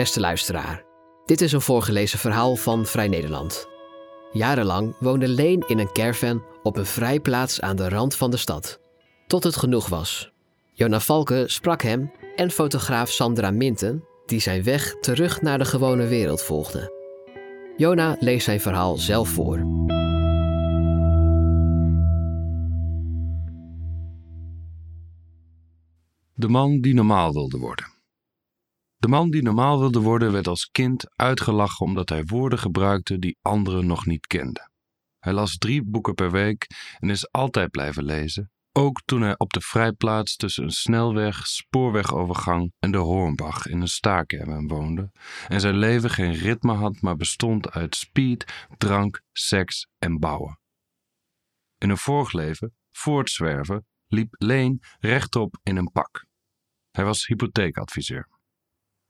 Beste luisteraar, dit is een voorgelezen verhaal van Vrij Nederland. Jarenlang woonde Leen in een caravan op een vrijplaats aan de rand van de stad. Tot het genoeg was. Jona Valke sprak hem en fotograaf Sandra Minten, die zijn weg terug naar de gewone wereld volgde. Jona leest zijn verhaal zelf voor. De man die normaal wilde worden. De man die normaal wilde worden werd als kind uitgelachen omdat hij woorden gebruikte die anderen nog niet kenden. Hij las drie boeken per week en is altijd blijven lezen, ook toen hij op de vrijplaats tussen een snelweg, spoorwegovergang en de Hoornbach in een staakerven woonde en zijn leven geen ritme had, maar bestond uit speed, drank, seks en bouwen. In een vorig leven, voortzwerven, liep Leen rechtop in een pak. Hij was hypotheekadviseur.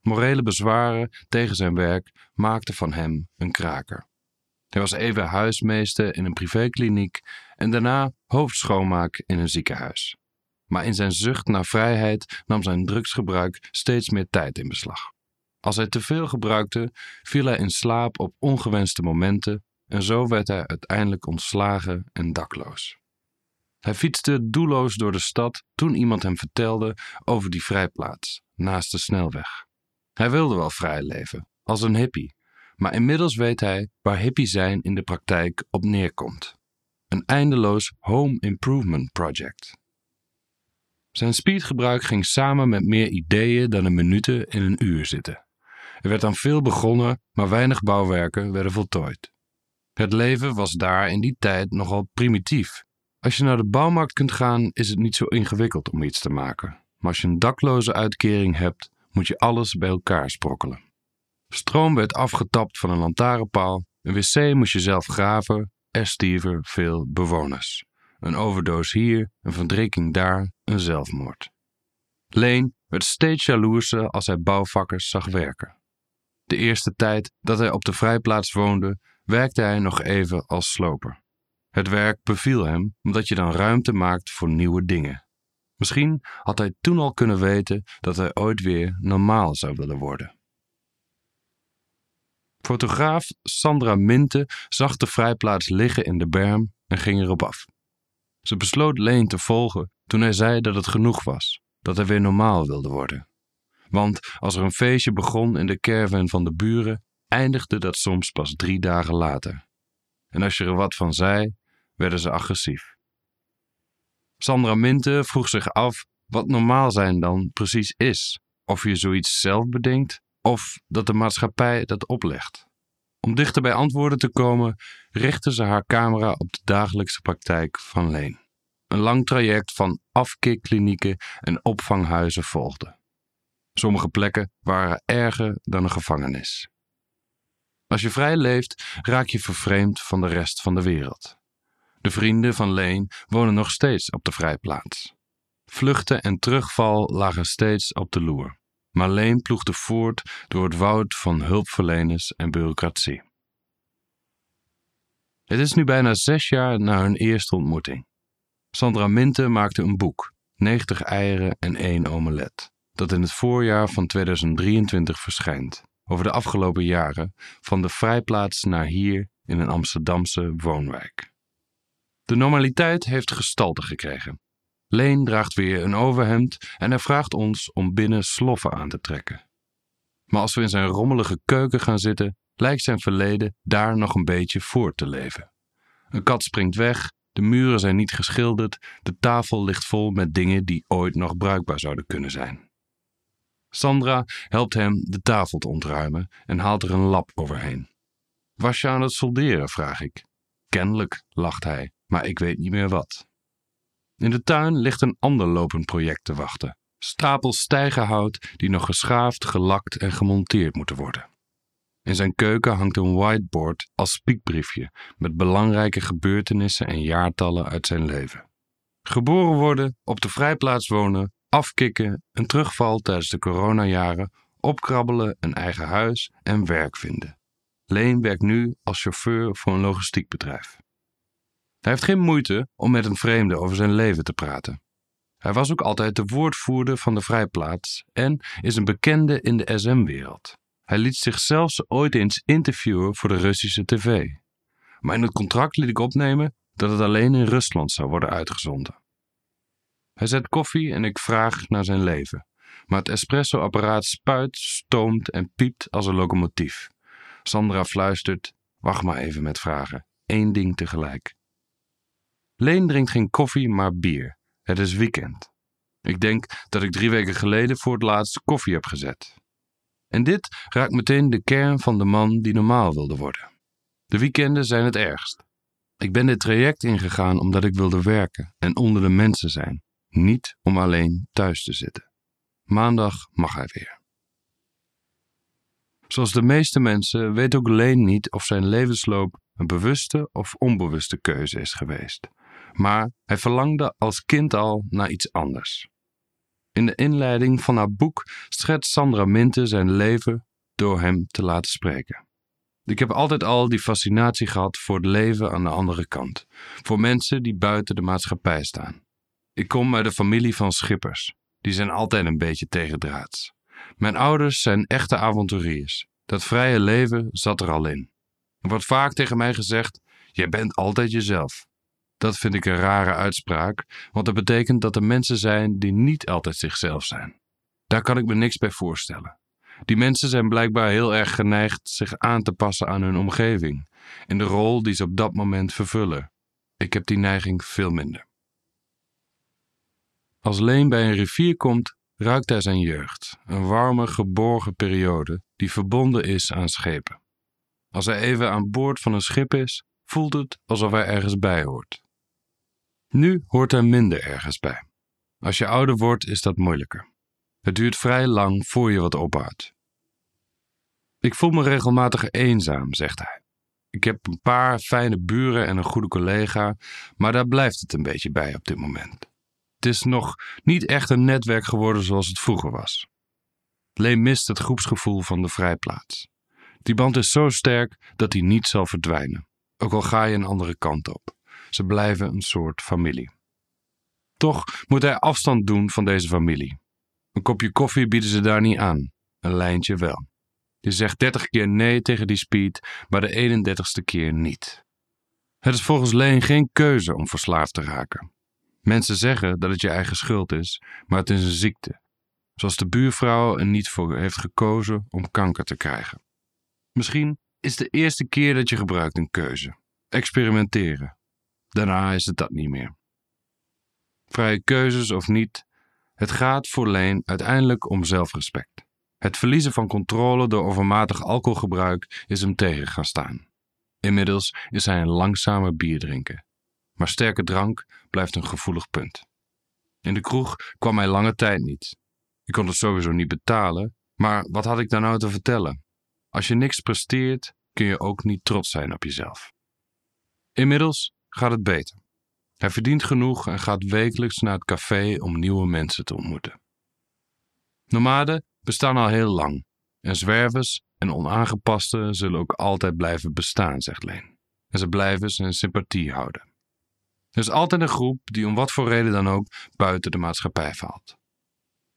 Morele bezwaren tegen zijn werk maakten van hem een kraker. Hij was even huismeester in een privékliniek en daarna hoofdschoonmaak in een ziekenhuis. Maar in zijn zucht naar vrijheid nam zijn drugsgebruik steeds meer tijd in beslag. Als hij te veel gebruikte, viel hij in slaap op ongewenste momenten en zo werd hij uiteindelijk ontslagen en dakloos. Hij fietste doelloos door de stad toen iemand hem vertelde over die vrijplaats, naast de snelweg. Hij wilde wel vrij leven, als een hippie, maar inmiddels weet hij waar hippie zijn in de praktijk op neerkomt. Een eindeloos home improvement project. Zijn speedgebruik ging samen met meer ideeën dan een minuten in een uur zitten. Er werd aan veel begonnen, maar weinig bouwwerken werden voltooid. Het leven was daar in die tijd nogal primitief. Als je naar de bouwmarkt kunt gaan, is het niet zo ingewikkeld om iets te maken. Maar als je een dakloze uitkering hebt, moet je alles bij elkaar sprokkelen. Stroom werd afgetapt van een lantaarnpaal, een wc moest je zelf graven, er stierven veel bewoners. Een overdoos hier, een verdrinking daar, een zelfmoord. Leen werd steeds jaloerser als hij bouwvakkers zag werken. De eerste tijd dat hij op de vrijplaats woonde, werkte hij nog even als sloper. Het werk beviel hem omdat je dan ruimte maakt voor nieuwe dingen. Misschien had hij toen al kunnen weten dat hij ooit weer normaal zou willen worden. Fotograaf Sandra Minte zag de vrijplaats liggen in de berm en ging erop af. Ze besloot Leen te volgen toen hij zei dat het genoeg was, dat hij weer normaal wilde worden. Want als er een feestje begon in de caravan van de buren, eindigde dat soms pas drie dagen later. En als je er wat van zei, werden ze agressief. Sandra Minte vroeg zich af wat normaal zijn dan precies is. Of je zoiets zelf bedenkt of dat de maatschappij dat oplegt. Om dichter bij antwoorden te komen, richtte ze haar camera op de dagelijkse praktijk van Leen. Een lang traject van afkikklinieken en opvanghuizen volgde. Sommige plekken waren erger dan een gevangenis. Als je vrij leeft, raak je vervreemd van de rest van de wereld. De vrienden van Leen wonen nog steeds op de vrijplaats. Vluchten en terugval lagen steeds op de loer. Maar Leen ploegde voort door het woud van hulpverleners en bureaucratie. Het is nu bijna zes jaar na hun eerste ontmoeting. Sandra Minte maakte een boek, 90 eieren en één omelet, dat in het voorjaar van 2023 verschijnt, over de afgelopen jaren van de vrijplaats naar hier in een Amsterdamse woonwijk. De normaliteit heeft gestalte gekregen. Leen draagt weer een overhemd en hij vraagt ons om binnen sloffen aan te trekken. Maar als we in zijn rommelige keuken gaan zitten, lijkt zijn verleden daar nog een beetje voor te leven. Een kat springt weg, de muren zijn niet geschilderd, de tafel ligt vol met dingen die ooit nog bruikbaar zouden kunnen zijn. Sandra helpt hem de tafel te ontruimen en haalt er een lap overheen. Was je aan het solderen? vraag ik. Kennelijk, lacht hij maar ik weet niet meer wat. In de tuin ligt een ander lopend project te wachten. Stapels stijgerhout die nog geschaafd, gelakt en gemonteerd moeten worden. In zijn keuken hangt een whiteboard als spiekbriefje met belangrijke gebeurtenissen en jaartallen uit zijn leven. Geboren worden, op de vrijplaats wonen, afkicken, een terugval tijdens de coronajaren, opkrabbelen, een eigen huis en werk vinden. Leen werkt nu als chauffeur voor een logistiekbedrijf. Hij heeft geen moeite om met een vreemde over zijn leven te praten. Hij was ook altijd de woordvoerder van de vrijplaats en is een bekende in de SM-wereld. Hij liet zichzelf ooit eens interviewen voor de Russische tv. Maar in het contract liet ik opnemen dat het alleen in Rusland zou worden uitgezonden. Hij zet koffie en ik vraag naar zijn leven. Maar het espresso-apparaat spuit, stoomt en piept als een locomotief. Sandra fluistert: Wacht maar even met vragen. Eén ding tegelijk. Leen drinkt geen koffie, maar bier. Het is weekend. Ik denk dat ik drie weken geleden voor het laatst koffie heb gezet. En dit raakt meteen de kern van de man die normaal wilde worden. De weekenden zijn het ergst. Ik ben dit traject ingegaan omdat ik wilde werken en onder de mensen zijn, niet om alleen thuis te zitten. Maandag mag hij weer. Zoals de meeste mensen weet ook Leen niet of zijn levensloop een bewuste of onbewuste keuze is geweest. Maar hij verlangde als kind al naar iets anders. In de inleiding van haar boek schetst Sandra Minte zijn leven door hem te laten spreken. Ik heb altijd al die fascinatie gehad voor het leven aan de andere kant, voor mensen die buiten de maatschappij staan. Ik kom uit de familie van schippers, die zijn altijd een beetje tegendraads. Mijn ouders zijn echte avonturiers. Dat vrije leven zat er al in. Er wordt vaak tegen mij gezegd: jij bent altijd jezelf. Dat vind ik een rare uitspraak, want dat betekent dat er mensen zijn die niet altijd zichzelf zijn. Daar kan ik me niks bij voorstellen. Die mensen zijn blijkbaar heel erg geneigd zich aan te passen aan hun omgeving, in de rol die ze op dat moment vervullen. Ik heb die neiging veel minder. Als Leen bij een rivier komt, ruikt hij zijn jeugd, een warme, geborgen periode die verbonden is aan schepen. Als hij even aan boord van een schip is, voelt het alsof hij ergens bij hoort. Nu hoort hij minder ergens bij. Als je ouder wordt, is dat moeilijker. Het duurt vrij lang voor je wat ophoudt. Ik voel me regelmatig eenzaam, zegt hij. Ik heb een paar fijne buren en een goede collega, maar daar blijft het een beetje bij op dit moment. Het is nog niet echt een netwerk geworden zoals het vroeger was. Leen mist het groepsgevoel van de vrijplaats. Die band is zo sterk dat die niet zal verdwijnen, ook al ga je een andere kant op. Ze blijven een soort familie. Toch moet hij afstand doen van deze familie. Een kopje koffie bieden ze daar niet aan, een lijntje wel. Je zegt dertig keer nee tegen die speed, maar de 31ste keer niet. Het is volgens Leen geen keuze om verslaafd te raken. Mensen zeggen dat het je eigen schuld is, maar het is een ziekte. Zoals de buurvrouw er niet voor heeft gekozen om kanker te krijgen. Misschien is de eerste keer dat je gebruikt een keuze. Experimenteren. Daarna is het dat niet meer. Vrije keuzes of niet, het gaat voor Leen uiteindelijk om zelfrespect. Het verliezen van controle door overmatig alcoholgebruik is hem tegen gaan staan. Inmiddels is hij een langzamer bier drinken. Maar sterke drank blijft een gevoelig punt. In de kroeg kwam hij lange tijd niet. Ik kon het sowieso niet betalen, maar wat had ik daar nou te vertellen? Als je niks presteert, kun je ook niet trots zijn op jezelf. Inmiddels gaat het beter. Hij verdient genoeg en gaat wekelijks naar het café om nieuwe mensen te ontmoeten. Nomaden bestaan al heel lang en zwervers en onaangepasten zullen ook altijd blijven bestaan, zegt Leen. En ze blijven zijn sympathie houden. Er is altijd een groep die om wat voor reden dan ook buiten de maatschappij valt.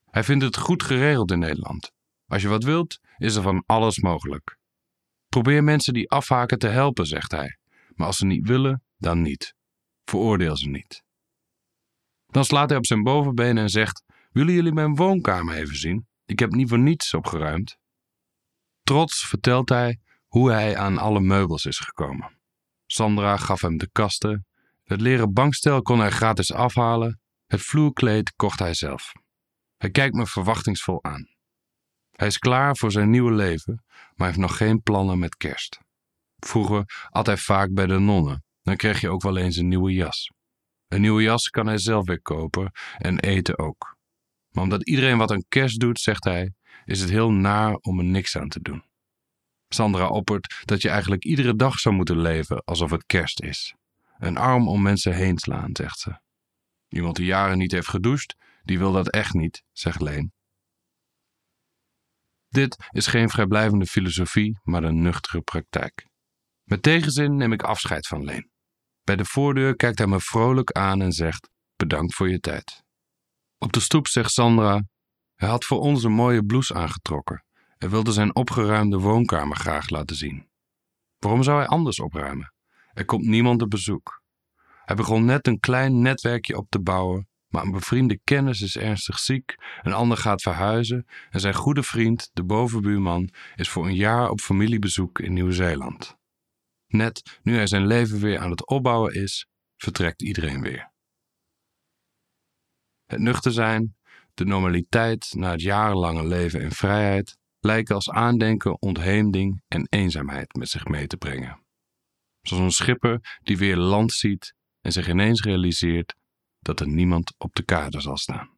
Hij vindt het goed geregeld in Nederland. Als je wat wilt, is er van alles mogelijk. Probeer mensen die afhaken te helpen, zegt hij. Maar als ze niet willen, dan niet. Veroordeel ze niet. Dan slaat hij op zijn bovenbenen en zegt: Willen jullie mijn woonkamer even zien? Ik heb niet voor niets opgeruimd. Trots vertelt hij hoe hij aan alle meubels is gekomen. Sandra gaf hem de kasten. Het leren bankstel kon hij gratis afhalen. Het vloerkleed kocht hij zelf. Hij kijkt me verwachtingsvol aan. Hij is klaar voor zijn nieuwe leven, maar heeft nog geen plannen met kerst. Vroeger at hij vaak bij de nonnen, dan kreeg je ook wel eens een nieuwe jas. Een nieuwe jas kan hij zelf weer kopen en eten ook. Maar omdat iedereen wat aan kerst doet, zegt hij, is het heel naar om er niks aan te doen. Sandra oppert dat je eigenlijk iedere dag zou moeten leven alsof het kerst is. Een arm om mensen heen slaan, zegt ze. Iemand die jaren niet heeft gedoucht, die wil dat echt niet, zegt Leen. Dit is geen vrijblijvende filosofie, maar een nuchtere praktijk. Met tegenzin neem ik afscheid van Leen. Bij de voordeur kijkt hij me vrolijk aan en zegt: Bedankt voor je tijd. Op de stoep zegt Sandra: Hij had voor ons een mooie blouse aangetrokken Hij wilde zijn opgeruimde woonkamer graag laten zien. Waarom zou hij anders opruimen? Er komt niemand op bezoek. Hij begon net een klein netwerkje op te bouwen, maar een bevriende kennis is ernstig ziek, een ander gaat verhuizen en zijn goede vriend, de bovenbuurman, is voor een jaar op familiebezoek in Nieuw-Zeeland. Net nu hij zijn leven weer aan het opbouwen is, vertrekt iedereen weer. Het nuchter zijn, de normaliteit na het jarenlange leven in vrijheid, lijken als aandenken ontheemding en eenzaamheid met zich mee te brengen. Zoals een schipper die weer land ziet en zich ineens realiseert dat er niemand op de kade zal staan.